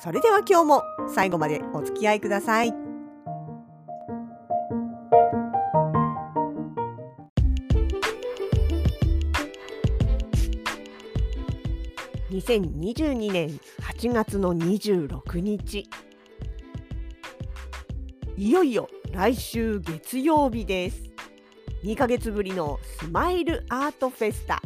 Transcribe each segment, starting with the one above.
それでは今日も最後までお付き合いください。2022年8月の26日。いよいよ来週月曜日です。2ヶ月ぶりのスマイルアートフェスタ。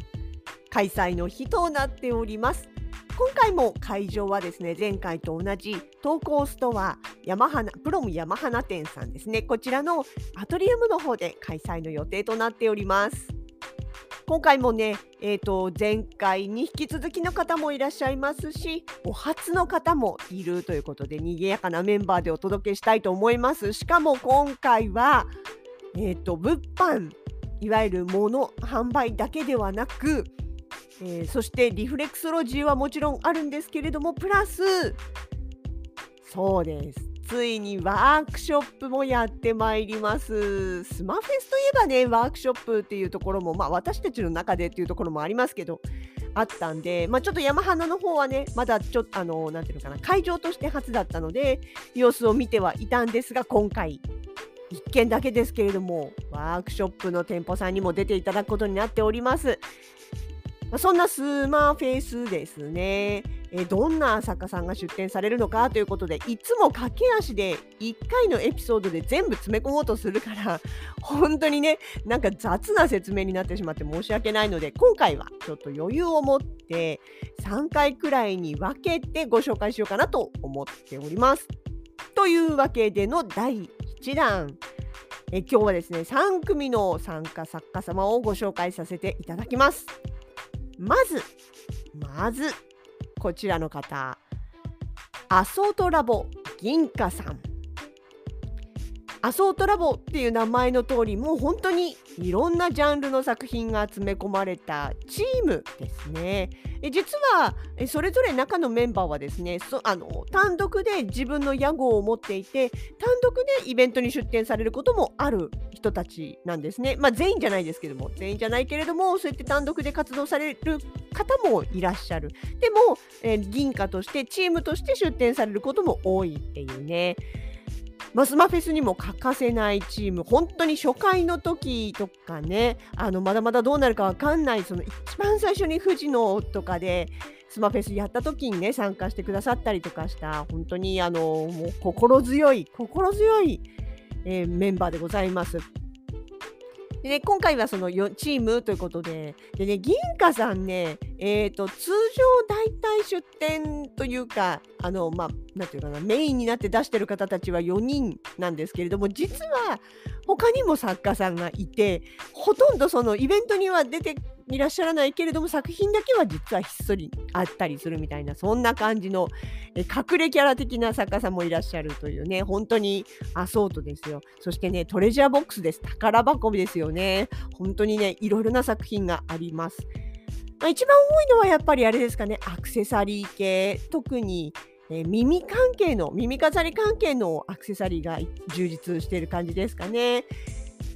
開催の日となっております。今回も会場はですね前回と同じ投稿ストア山花プロム山花店さんですね。こちらのアトリウムの方で開催の予定となっております。今回もね、えーと、前回に引き続きの方もいらっしゃいますしお初の方もいるということで賑やかなメンバーでお届けしたいと思います。しかも今回は、えーと物販いわゆる物販売だけではなくえー、そしてリフレクソロジーはもちろんあるんですけれどもプラスそうです。ついにワークショップもやってまいります。スマフェスといえばねワークショップっていうところもまあ私たちの中でっていうところもありますけどあったんで、まあ、ちょっと山花の方はねまだちょっとあのなんていうのかな会場として初だったので様子を見てはいたんですが今回1件だけですけれどもワークショップの店舗さんにも出ていただくことになっております。そんなスマーフェイスですね、えどんな作家さんが出展されるのかということでいつも駆け足で1回のエピソードで全部詰め込もうとするから本当にねなんか雑な説明になってしまって申し訳ないので今回はちょっと余裕を持って3回くらいに分けてご紹介しようかなと思っております。というわけでの第1弾。え今日はですね3組の参加作家様をご紹介させていただきます。まず、まず、こちらの方、アソートラボ銀貨さん。アソートラボっていう名前の通りもう本当にいろんなジャンルの作品が詰め込まれたチームですね。え実はそれぞれ中のメンバーはですねそあの単独で自分の屋号を持っていて単独でイベントに出展されることもある人たちなんですね。まあ、全員じゃないですけども全員じゃないけれどもそうやって単独で活動される方もいらっしゃる。でも、え銀貨としてチームとして出展されることも多いっていうね。マスマフェスにも欠かせないチーム、本当に初回の時とかね、あのまだまだどうなるか分かんない、その一番最初に富士のとかで、スマフェスやった時にね、参加してくださったりとかした、本当にあのもう心強い、心強い、えー、メンバーでございます。でね、今回はそのチームということで、でね、銀貨さんね、えーと、通常大体出店というか、あの、まあ、なんていうかな、メインになって出してる方たちは4人なんですけれども、実は他にも作家さんがいて、ほとんどそのイベントには出ていらっしゃらないけれども作品だけは実はひっそりあったりするみたいなそんな感じの隠れキャラ的な作家さんもいらっしゃるというね本当にアソートですよ。そしてねトレジャーボックスです。宝箱ですよね。本当にねいろいろな作品があります、まあ、一番多いのはやっぱりあれですかね。アクセサリー系。特に耳関係の耳飾り関係のアクセサリーが充実している感じですかね。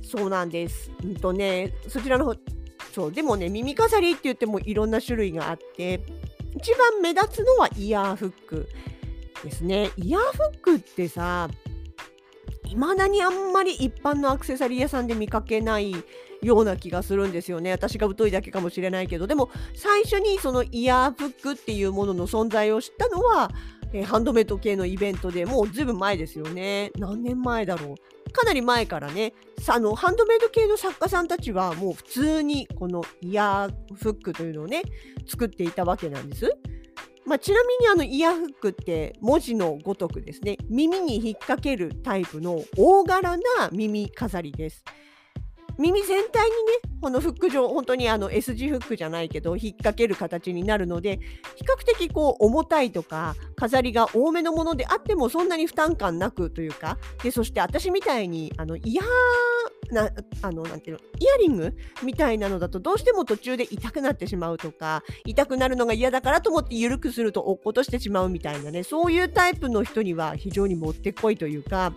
そうなんです。うんとね、そちらの方そうでもね耳飾りって言ってもいろんな種類があって一番目立つのはイヤーフックですねイヤーフックってさいまだにあんまり一般のアクセサリー屋さんで見かけないような気がするんですよね私が疎いだけかもしれないけどでも最初にそのイヤーフックっていうものの存在を知ったのはえ、ハンドメイド系のイベントでもうずいぶん前ですよね。何年前だろう。かなり前からね、あのハンドメイド系の作家さんたちはもう普通にこのイヤーフックというのをね、作っていたわけなんです。まあ、ちなみにあのイヤーフックって文字のごとくですね、耳に引っ掛けるタイプの大柄な耳飾りです。耳全体にねこのフック状本当にあの S 字フックじゃないけど引っ掛ける形になるので比較的こう重たいとか飾りが多めのものであってもそんなに負担感なくというかでそして私みたいにあのイヤーなあのなんていうのイヤリングみたいなのだとどうしても途中で痛くなってしまうとか痛くなるのが嫌だからと思って緩くすると落っことしてしまうみたいなねそういうタイプの人には非常にもってこいというか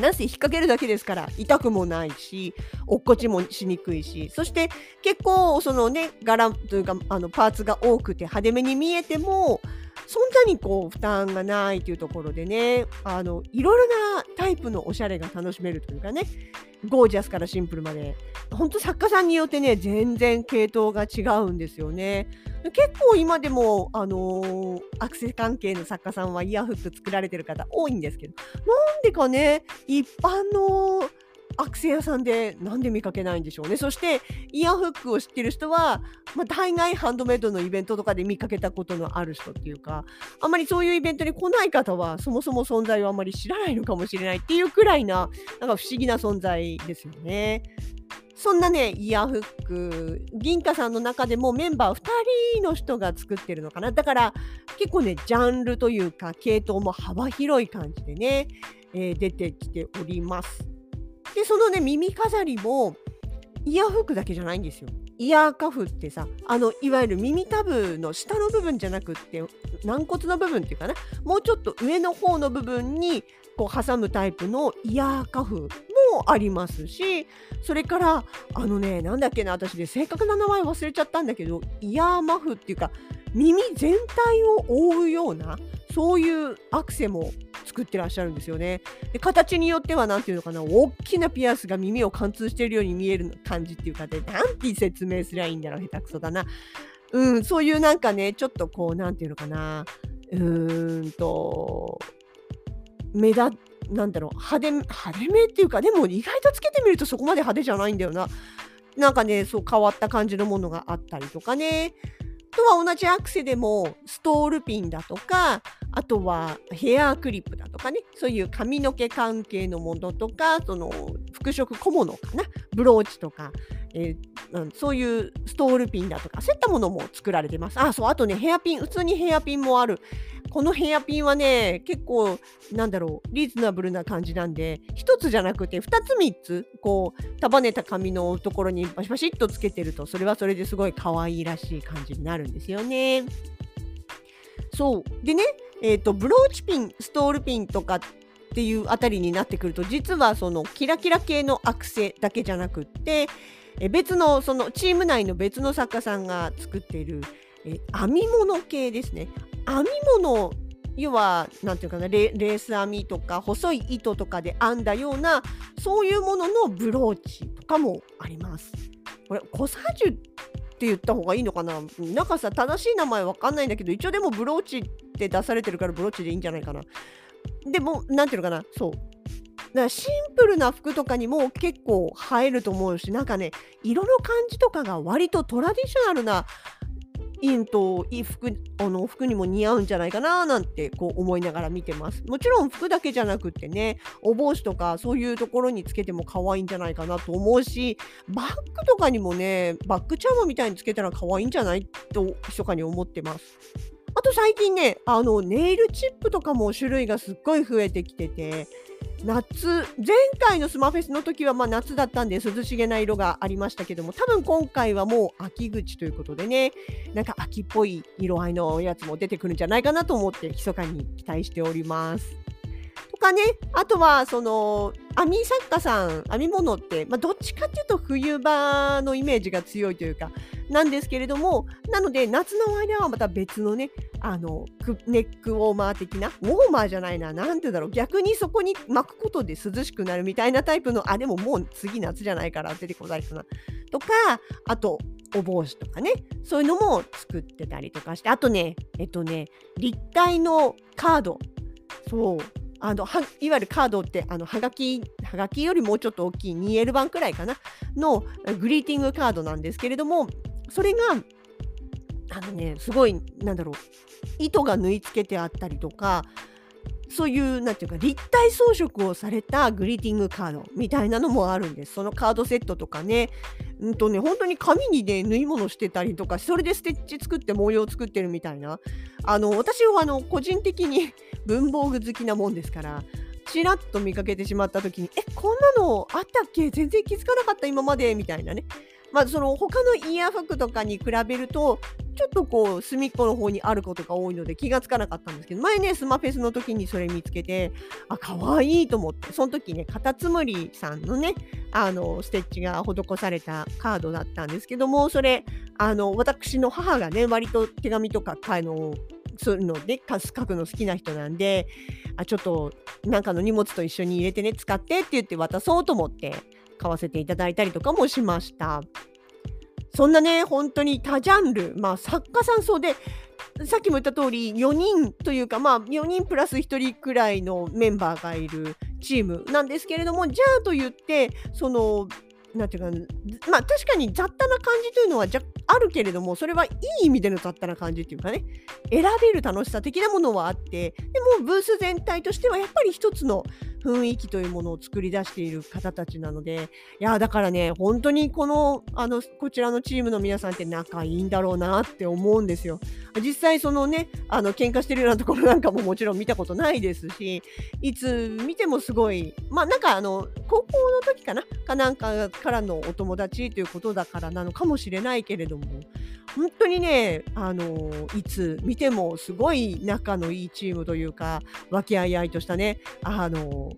なんせ引っ掛けるだけですから痛くもないし落っこちもしにくいし。そして結構そのね柄というかあのパーツが多くて派手めに見えてもそんなにこう負担がないというところでねあのいろいろなタイプのおしゃれが楽しめるというかねゴージャスからシンプルまで本当作家さんによってね全然系統が違うんですよね。結構今でも、あのー、アクセ関係の作家さんはイヤーフック作られてる方多いんですけどなんでかね一般のアクセ屋さんでなんで見かけないんでしょうね。そしてイヤーフックを知ってる人は、まあ、大概ハンドメイドのイベントとかで見かけたことのある人っていうかあまりそういうイベントに来ない方はそもそも存在をあまり知らないのかもしれないっていうくらいななんか不思議な存在ですよね。そんなね、イヤーフック、銀貨さんの中でもメンバー2人の人が作ってるのかな。だから結構ね、ジャンルというか系統も幅広い感じでね、えー、出てきております。で、そのね、耳飾りもイヤーフックだけじゃないんですよ。イヤーカフってさあのいわゆる耳たぶの下の部分じゃなくって軟骨の部分っていうかなもうちょっと上の方の部分にこう挟むタイプのイヤーカフもありますしそれからあのねなんだっけな私で正確な名前忘れちゃったんだけどイヤーマフっていうか耳全体を覆うようなそういうアクセも作ってらっしゃるんですよね。で形によっては何ていうのかな大きなピアスが耳を貫通しているように見える感じっていうかで何て説明すりゃいいんだろう下手くそだな。うん、そういうなんかねちょっとこう何ていうのかなうーんと目立なんだろう派手派手めっていうかでも意外とつけてみるとそこまで派手じゃないんだよな。なんかねそう変わった感じのものがあったりとかね。とは同じアクセでもストールピンだとかあとはヘアクリップだとかねそういう髪の毛関係のものとかその服飾小物かなブローチとか、えー、そういうストールピンだとかそういったものも作られてます。あそうあとねヘアピン普通にヘアピンもある。このヘアピンはね結構なんだろうリーズナブルな感じなんで1つじゃなくて2つ3つこう束ねた髪のところにバシバシっとつけてるとそれはそれですごい可愛いらしい感じになるんですよね。そうでねえーと、ブローチピンストールピンとかっていうあたりになってくると実はそのキラキラ系のアクセだけじゃなくってえ別のそのチーム内の別の作家さんが作っているえ編み物系ですね。編み物要は何て言うかなレース編みとか細い糸とかで編んだようなそういうもののブローチとかもあります。これコサージュって言った方がいいのかな？なんかさ正しい名前わかんないんだけど一応でもブローチって出されてるからブローチでいいんじゃないかな。でも何ていうのかな？そう。からシンプルな服とかにも結構映えると思うしなんかね色の感じとかが割とトラディショナルなインといい服あの服にも似合うんじゃないかななんてこう思いながら見てます。もちろん服だけじゃなくってねお帽子とかそういうところにつけても可愛いんじゃないかなと思うしバッグとかにもねバッグチャームみたいにつけたら可愛いんじゃないと密かに思ってます。あと最近ねあのネイルチップとかも種類がすっごい増えてきてて夏前回のスマフェスの時はまあ夏だったんで涼しげな色がありましたけども多分今回はもう秋口ということでねなんか秋っぽい色合いのやつも出てくるんじゃないかなと思って密かに期待しております。かねあとはその編み作家さん編み物って、まあ、どっちかっていうと冬場のイメージが強いというかなんですけれどもなので夏の間はまた別のねあのネックウォーマー的なウォーマーじゃないな何て言うんだろう逆にそこに巻くことで涼しくなるみたいなタイプのあでももう次夏じゃないから出てこないかなとかあとお帽子とかねそういうのも作ってたりとかしてあとねえっとね立体のカード。そう。あのはいわゆるカードってあのはがきはがきよりもうちょっと大きい 2L 版くらいかなのグリーティングカードなんですけれどもそれがあのねすごいなんだろう糸が縫い付けてあったりとかそういうなんていうか立体装飾をされたグリーティングカードみたいなのもあるんです。そのカードセットとかね、うんとね、本当に紙にね、縫い物してたりとか、それでステッチ作って模様作ってるみたいな。あの、私はあの、個人的に 文房具好きなもんですから、ちらっと見かけてしまった時に、え、こんなのあったっけ？全然気づかなかった今までみたいなね。まあ、その他のイヤーフックとかに比べると、ちょっとこう隅っこの方にあることが多いので気がつかなかったんですけど前ねスマフェスの時にそれ見つけてあ可愛いと思ってその時ねカタツムリさんのねあのステッチが施されたカードだったんですけどもそれあの私の母がね割と手紙とかあのそういうので書くの好きな人なんであちょっとなんかの荷物と一緒に入れてね使ってって言って渡そうと思って買わせていただいたりとかもしました。そんなね、本当に多ジャンル、まあ、作家さんそうで、さっきも言った通り、4人というか、まあ、4人プラス1人くらいのメンバーがいるチームなんですけれども、じゃあと言って、その、なんていうか、まあ確かに雑多な感じというのはあるけれども、それはいい意味での雑多な感じっていうかね、選べる楽しさ的なものはあって、でもブース全体としてはやっぱり一つの雰囲気というものを作り出している方たちなので、いや、だからね、本当にこの、あの、こちらのチームの皆さんって仲いいんだろうなって思うんですよ。実際そのね、あの、喧嘩してるようなところなんかももちろん見たことないですし、いつ見てもすごい、まあなんかあの、高校の時かな？かなんかからのお友達ということだからなのかもしれないけれども、本当にね、あのいつ見てもすごい仲のいいチームというか、和気あいあいとしたね、あの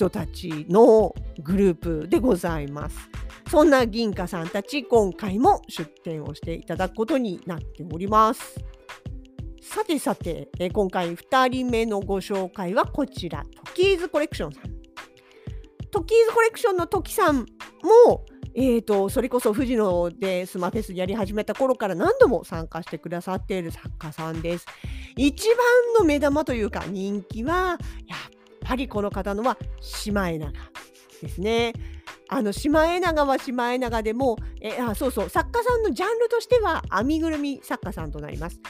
人たちのグループでございます。そんな銀貨さんたち、今回も出展をしていただくことになっております。さてさて、え今回2人目のご紹介はこちら、トキーズコレクションさん。トキーズコレクションのトキさんも、えーと、それこそ富士野でスマフェスやり始めた頃から何度も参加してくださっている作家さんです。一番の目玉というか人気はやっぱりこの方のはシマエナガですね。あのシマエナガはシマエナガでもえあそうそう作家さんのジャンルとしては編みぐるみ作家さんとなります。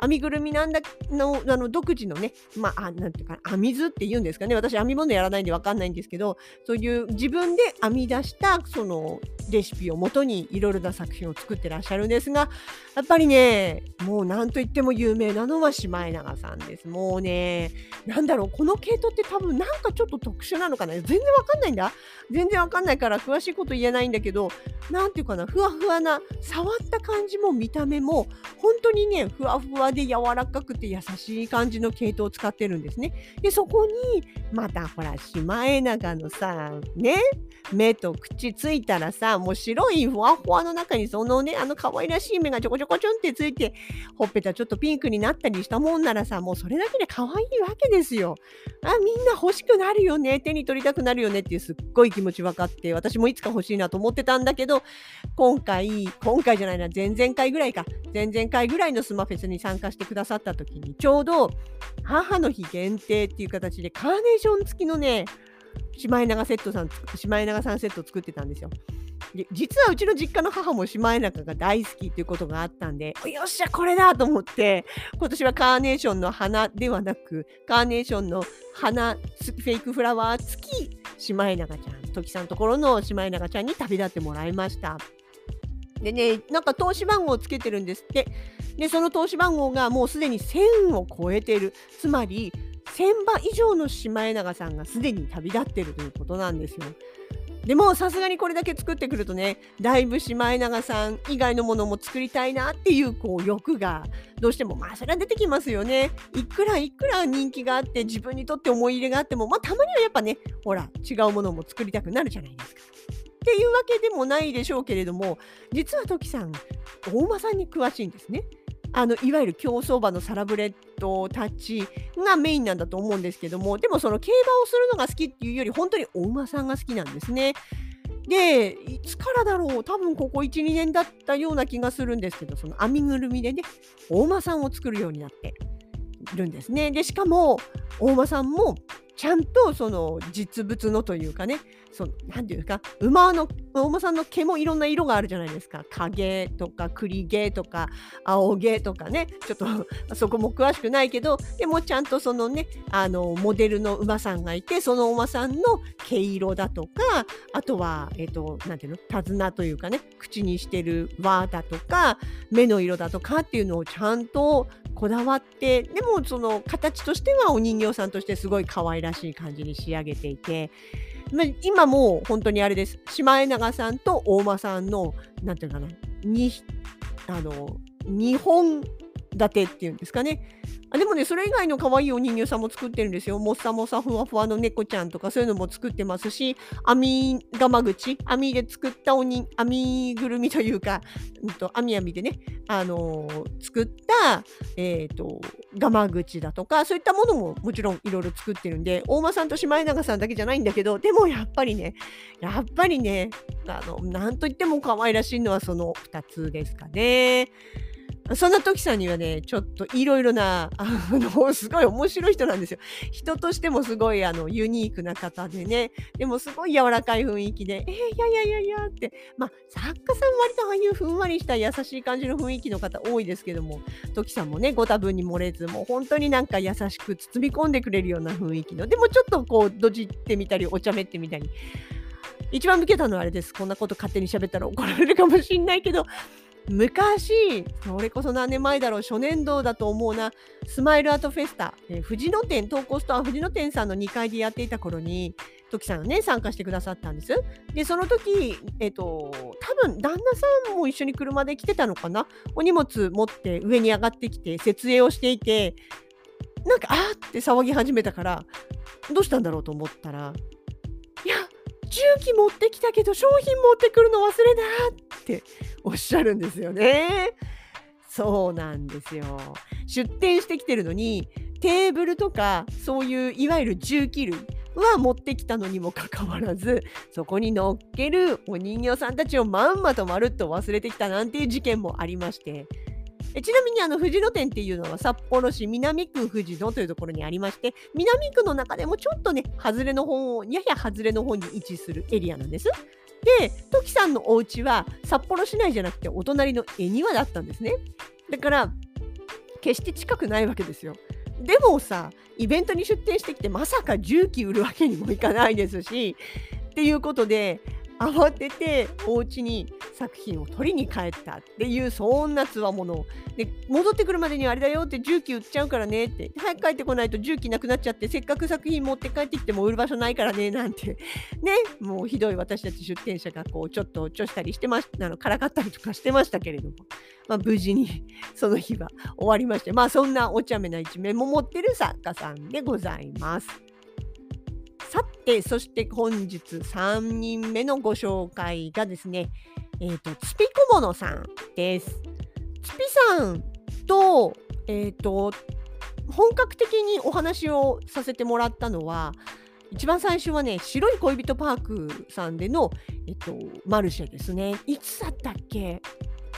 編みぐるみなんだのあの独自のね、まあ、なんていうか、編み図って言うんですかね。私、編み物やらないんで分かんないんですけど、そういう自分で編み出したそのレシピをもとにいろいろな作品を作ってらっしゃるんですが、やっぱりね、もう何と言っても有名なのはシマエナガさんです。もうね、なんだろう、この系統って多分なんかちょっと特殊なのかな？全然わかんないんだ。全然わかんないから詳しいこと言えないんだけど、なんていうかな、ふわふわな、触った感じも見た目も、本当にね、ふわふわで柔らかくて優しい感じの系統を使ってるんですね。で、そこに、またほら、シマエナガのさ、ね、目と口ついたらさ、もう白いふわふわの中にそのね、あの可愛らしい目がちょこちょこちょんってついて、ほっぺたちょっとピンクになったりしたもんならさ、もうそれだけで可愛いわけですよ。あ、みんな欲しくなるよね、手に取りたくなるよねっていうすっごい気持ち分かって、私もいつか欲しいなと思ってたんだけど、今回、今回じゃないな、前々回ぐらいか、前々回ぐらいのスマフェスに参加してくださった時に、ちょうど母の日限定っていう形でカーネーション付きのね、シマエナガセットさん、シマエナガさんセットを作ってたんですよ。実はうちの実家の母もシマエナガが大好きっていうことがあったんで、よっしゃ、これだと思って、今年はカーネーションの花ではなく、カーネーションの花、フェイクフラワー付きシマエナガちゃん、トキさんのところのシマエナガちゃんに旅立ってもらいました。でね、なんか投資番号をつけてるんですって。で、その投資番号がもうすでに1000を超えてる。つまり、1000羽以上のシマエナガさんがすでに旅立ってるということなんですよ。でもさすがにこれだけ作ってくるとねだいぶシマエナガさん以外のものも作りたいなっていうこう欲がどうしてもまあそれは出てきますよね。いくらいくら人気があって自分にとって思い入れがあってもまあたまにはやっぱねほら違うものも作りたくなるじゃないですか。っていうわけでもないでしょうけれども実はトキさん大間さんに詳しいんですね。あのいわゆる競走馬のサラブレッドたちがメインなんだと思うんですけどもでもその競馬をするのが好きっていうより本当にお馬さんが好きなんですね。でいつからだろう多分ここ12年だったような気がするんですけどその編みぐるみでねお馬さんを作るようになっているんですね。でしかもお馬さんもちゃんとその実物のというかねそのなていうか馬の馬さんの毛もいろんな色があるじゃないですか。影とか栗毛とか青毛とかね。ちょっと そこも詳しくないけどでもちゃんとそのねあのモデルの馬さんがいてその馬さんの毛色だとかあとはえ、ー、となんていうの？手綱というかね口にしてる輪だとか目の色だとかっていうのをちゃんとこだわってでもその形としてはお人形さんとしてすごい可愛らしい感じに仕上げていて、今も本当にあれです。シマエナガさんと大間さんのなんていうかな。にあの日本立てっていうんですかねあでもね、それ以外の可愛いお人形さんも作ってるんですよ。もっさもさふわふわの猫ちゃんとかそういうのも作ってますし、網釜口、網で作ったおに編みぐるみというか、うんと、網網でね、あのー、作った、えっ、ー、と、ガマ口だとか、そういったものももちろんいろいろ作ってるんで、大間さんとシマエナガさんだけじゃないんだけど、でもやっぱりね、やっぱりね、あの、なんといっても可愛らしいのはその2つですかね。そんな時さんにはね、ちょっといろいろな、あの、すごい面白い人なんですよ。人としてもすごいあのユニークな方でね、でもすごい柔らかい雰囲気で、えー、いやいやいやいやって、まあ、作家さん割とああいうふんわりした優しい感じの雰囲気の方多いですけども、時さんもね、ご多分に漏れず、もう本当になんか優しく包み込んでくれるような雰囲気の、でもちょっとこう、どじってみたり、お茶目ってみたり、一番向けたのはあれです。こんなこと勝手に喋ったら怒られるかもしんないけど、昔、それこそ何年前だろう、初年度だと思うな、スマイルアートフェスタ、えー、藤野店、東高ストア藤野店さんの2階でやっていた頃に、トキさんがね、参加してくださったんです。で、その時、えっ、ー、と、多分旦那さんも一緒に車で来てたのかな、お荷物持って上に上がってきて、設営をしていて、なんか、あーって騒ぎ始めたから、どうしたんだろうと思ったら、重機持ってきたけど商品持ってくるの忘れたっておっしゃるんですよね。そうなんですよ。出店してきてるのにテーブルとかそういういわゆる重機類は持ってきたのにもかかわらずそこに乗っけるお人形さんたちをまんまとまるっと忘れてきたなんていう事件もありましてえちなみにあの藤野店っていうのは札幌市南区藤野というところにありまして南区の中でもちょっとね外れの方やや外れの方に位置するエリアなんです。でトキさんのお家は札幌市内じゃなくてお隣の恵庭だったんですね。だから決して近くないわけですよ。でもさイベントに出店してきてまさか重機売るわけにもいかないですしっていうことで慌ててお家に作品を取りに帰ったっていうそんなつわもので戻ってくるまでにあれだよって重機売っちゃうからねって。早く帰ってこないと重機なくなっちゃってせっかく作品持って帰ってきても売る場所ないからねなんて。ね。もうひどい私たち出店者がこうちょっとおちょしたりしてましあのからかったりとかしてましたけれども、まあ、無事に その日は終わりまして。まあそんなお茶目な一面も持ってる作家さんでございます。さて、そして本日3人目のご紹介がですね、えっ、ー、と、つぴこものさんです。つぴさんと、えっ、ー、と、本格的にお話をさせてもらったのは、一番最初はね、白い恋人パークさんでの、えっと、マルシェですね。いつだったっけ？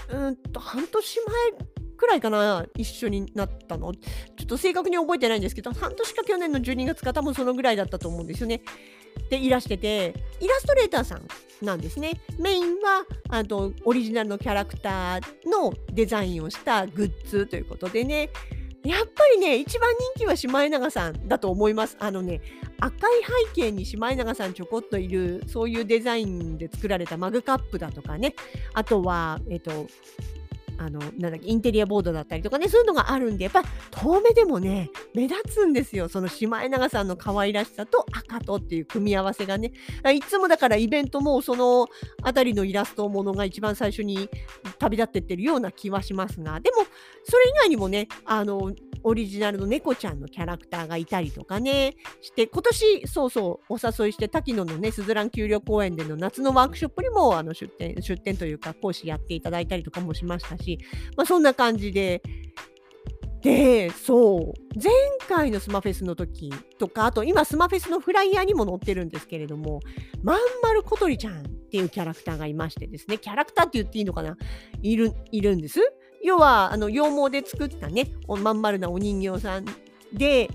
うんと、半年前くらいかな、一緒になったの？ちょっと正確に覚えてないんですけど、半年か去年の12月か多分そのぐらいだったと思うんですよね。で、いらしてて、イラストレーターさんなんですね。メインは、あと、オリジナルのキャラクターのデザインをしたグッズということでね、やっぱりね、一番人気はシマエナガさんだと思います。あのね、赤い背景にシマエナガさんちょこっといる、そういうデザインで作られたマグカップだとかね、あとは、えっと、あの、なんだっけ、インテリアボードだったりとかね、そういうのがあるんで、やっぱ遠目でもね、目立つんですよ。そのシマエナガさんの可愛らしさと赤とっていう組み合わせがね。いつもだからイベントもそのあたりのイラストものが一番最初に旅立ってってるような気はしますが、でも、それ以外にもね、あの、オリジナルの猫ちゃんのキャラクターがいたりとかね、して、今年、そうそう、お誘いして、滝野のね、すずらん丘陵公園での夏のワークショップにも、あの、出展、出展というか、講師やっていただいたりとかもしましたし、まあ、そんな感じで、で、そう、前回のスマフェスの時とか、あと今スマフェスのフライヤーにも載ってるんですけれども、まんまることりちゃんっていうキャラクターがいましてですね、キャラクターって言っていいのかな？いる、いるんです。要は、あの、羊毛で作ったね、まん丸なお人形さんで、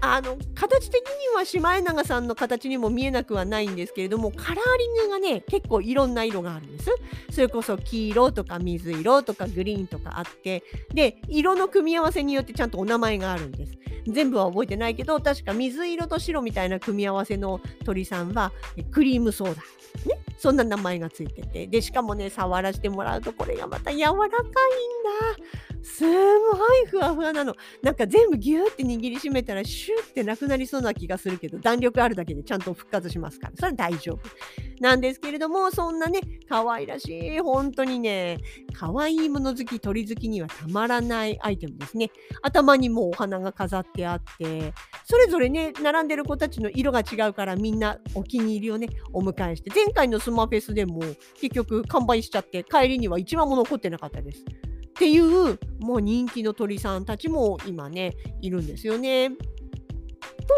あの形的にはシマエナガさんの形にも見えなくはないんですけれどもカラーリングがね結構いろんな色があるんです。それこそ黄色とか水色とかグリーンとかあってで色の組み合わせによってちゃんとお名前があるんです。全部は覚えてないけど確か水色と白みたいな組み合わせの鳥さんはクリームソーダね。そんな名前がついてて。でしかもね触らせてもらうとこれがまた柔らかいんだ。すごいふわふわなの。なんか全部ギューって握りしめたらシューってなくなりそうな気がするけど弾力あるだけでちゃんと復活しますからそれは大丈夫。なんですけれどもそんなね可愛らしい本当にね可愛いもの好き鳥好きにはたまらないアイテムですね。頭にもお花が飾ってあってそれぞれね並んでる子たちの色が違うからみんなお気に入りをねお迎えして前回のスマフェスでも結局完売しちゃって帰りには1羽も残ってなかったです。っていうもう人気の鳥さんたちも今ねいるんですよね。と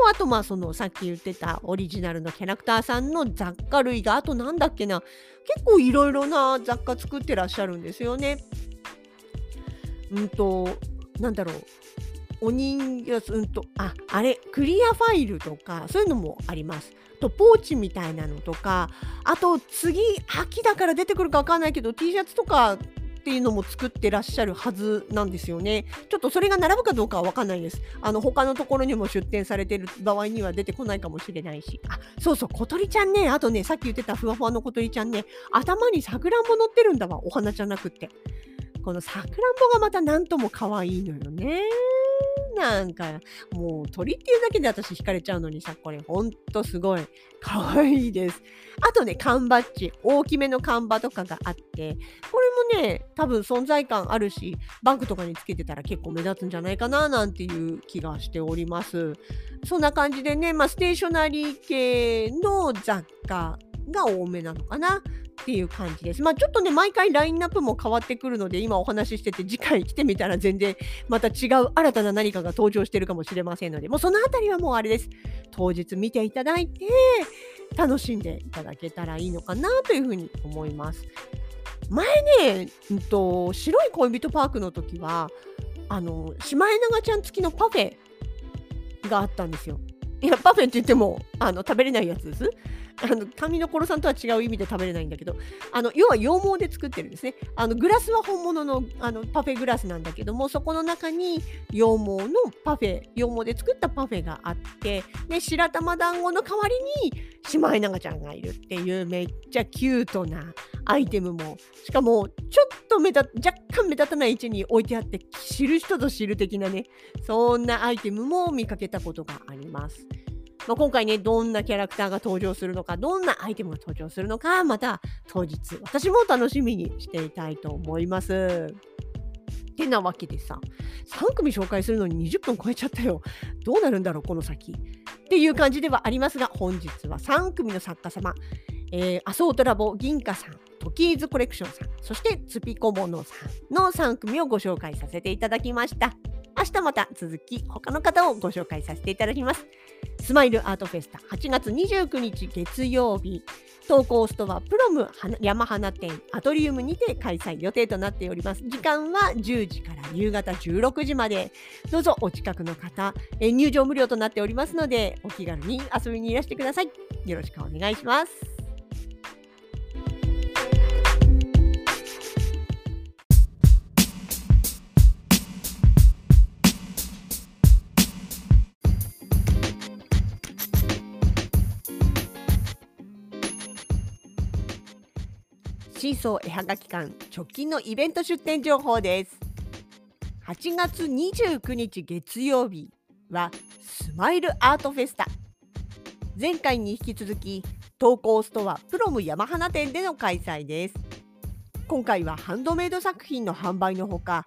あとまあそのさっき言ってたオリジナルのキャラクターさんの雑貨類があとなんだっけな結構いろいろな雑貨作ってらっしゃるんですよね。うんとなんだろうお人形うんとああれクリアファイルとかそういうのもあります。とポーチみたいなのとかあと次秋だから出てくるか分かんないけど T シャツとかっていうのも作ってらっしゃるはずなんですよね。ちょっとそれが並ぶかどうかは分かんないです。あの他のところにも出店されてる場合には出てこないかもしれないし。あ、そうそう、小鳥ちゃんね、あとね、さっき言ってたふわふわの小鳥ちゃんね、頭にさくらんぼ乗ってるんだわ、お花じゃなくって。このさくらんぼがまたなんとも可愛いのよね。なんか、もう鳥っていうだけで私惹かれちゃうのにさ、これほんとすごい可愛いです。あとね、缶バッジ、大きめの缶バとかがあって、これもね、多分存在感あるし、バッグとかにつけてたら結構目立つんじゃないかななんていう気がしております。そんな感じでね、まあ、ステーショナリー系の雑貨が多めなのかな。っていう感じです。まあちょっとね、毎回ラインナップも変わってくるので、今お話ししてて、次回来てみたら全然また違う新たな何かが登場してるかもしれませんので、もうそのあたりはもうあれです。当日見ていただいて、楽しんでいただけたらいいのかなというふうに思います。前ね、うんと、白い恋人パークの時は、あの、シマエナガちゃん付きのパフェがあったんですよ。いや、パフェって言っても、あの、食べれないやつです。あの紙のコロさんとは違う意味で食べれないんだけどあの要は羊毛で作ってるんですねあのグラスは本物のあのパフェグラスなんだけどもそこの中に羊毛のパフェ羊毛で作ったパフェがあってで白玉団子の代わりにシマエナガちゃんがいるっていうめっちゃキュートなアイテムもしかもちょっと目立若干目立たない位置に置いてあって知る人ぞ知る的なねそんなアイテムも見かけたことがあります。まあ、今回ね、どんなキャラクターが登場するのか、どんなアイテムが登場するのか、また当日、私も楽しみにしていたいと思います。てなわけでさ、3組紹介するのに20分超えちゃったよ。どうなるんだろう、この先。っていう感じではありますが、本日は3組の作家様、えー、アソートラボ銀貨さん、トキーズコレクションさん、そしてツピコモノさんの3組をご紹介させていただきました。明日また続き他の方をご紹介させていただきます。スマイルアートフェスタ8月29日月曜日投稿ストアプロム山花店アトリウムにて開催予定となっております。時間は10時から夕方16時まで。どうぞお近くの方、え入場無料となっておりますので、お気軽に遊びにいらしてください。よろしくお願いします。シーソー絵はがき館直近のイベント出店情報です。8月29日月曜日はスマイルアートフェスタ。前回に引き続き投稿ストアプロム山花店での開催です。今回はハンドメイド作品の販売のほか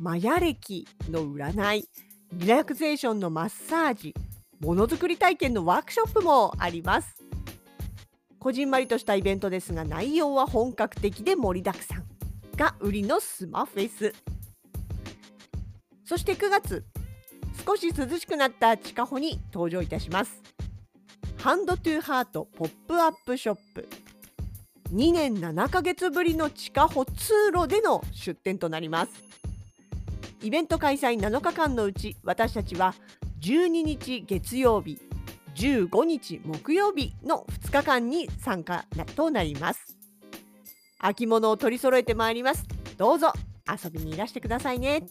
マヤ歴の占いリラクゼーションのマッサージものづくり体験のワークショップもあります。こじんまりとしたイベントですが内容は本格的で盛りだくさんが売りのすまフェス。そして9月少し涼しくなった地下歩に登場いたします。 Hand to Heart ポップアップショップ。2年7ヶ月ぶりの地下歩通路での出店となります。イベント開催7日間のうち私たちは12日月曜日15日木曜日の2日間に参加となります。秋物を取り揃えてまいります。どうぞ遊びにいらしてくださいね。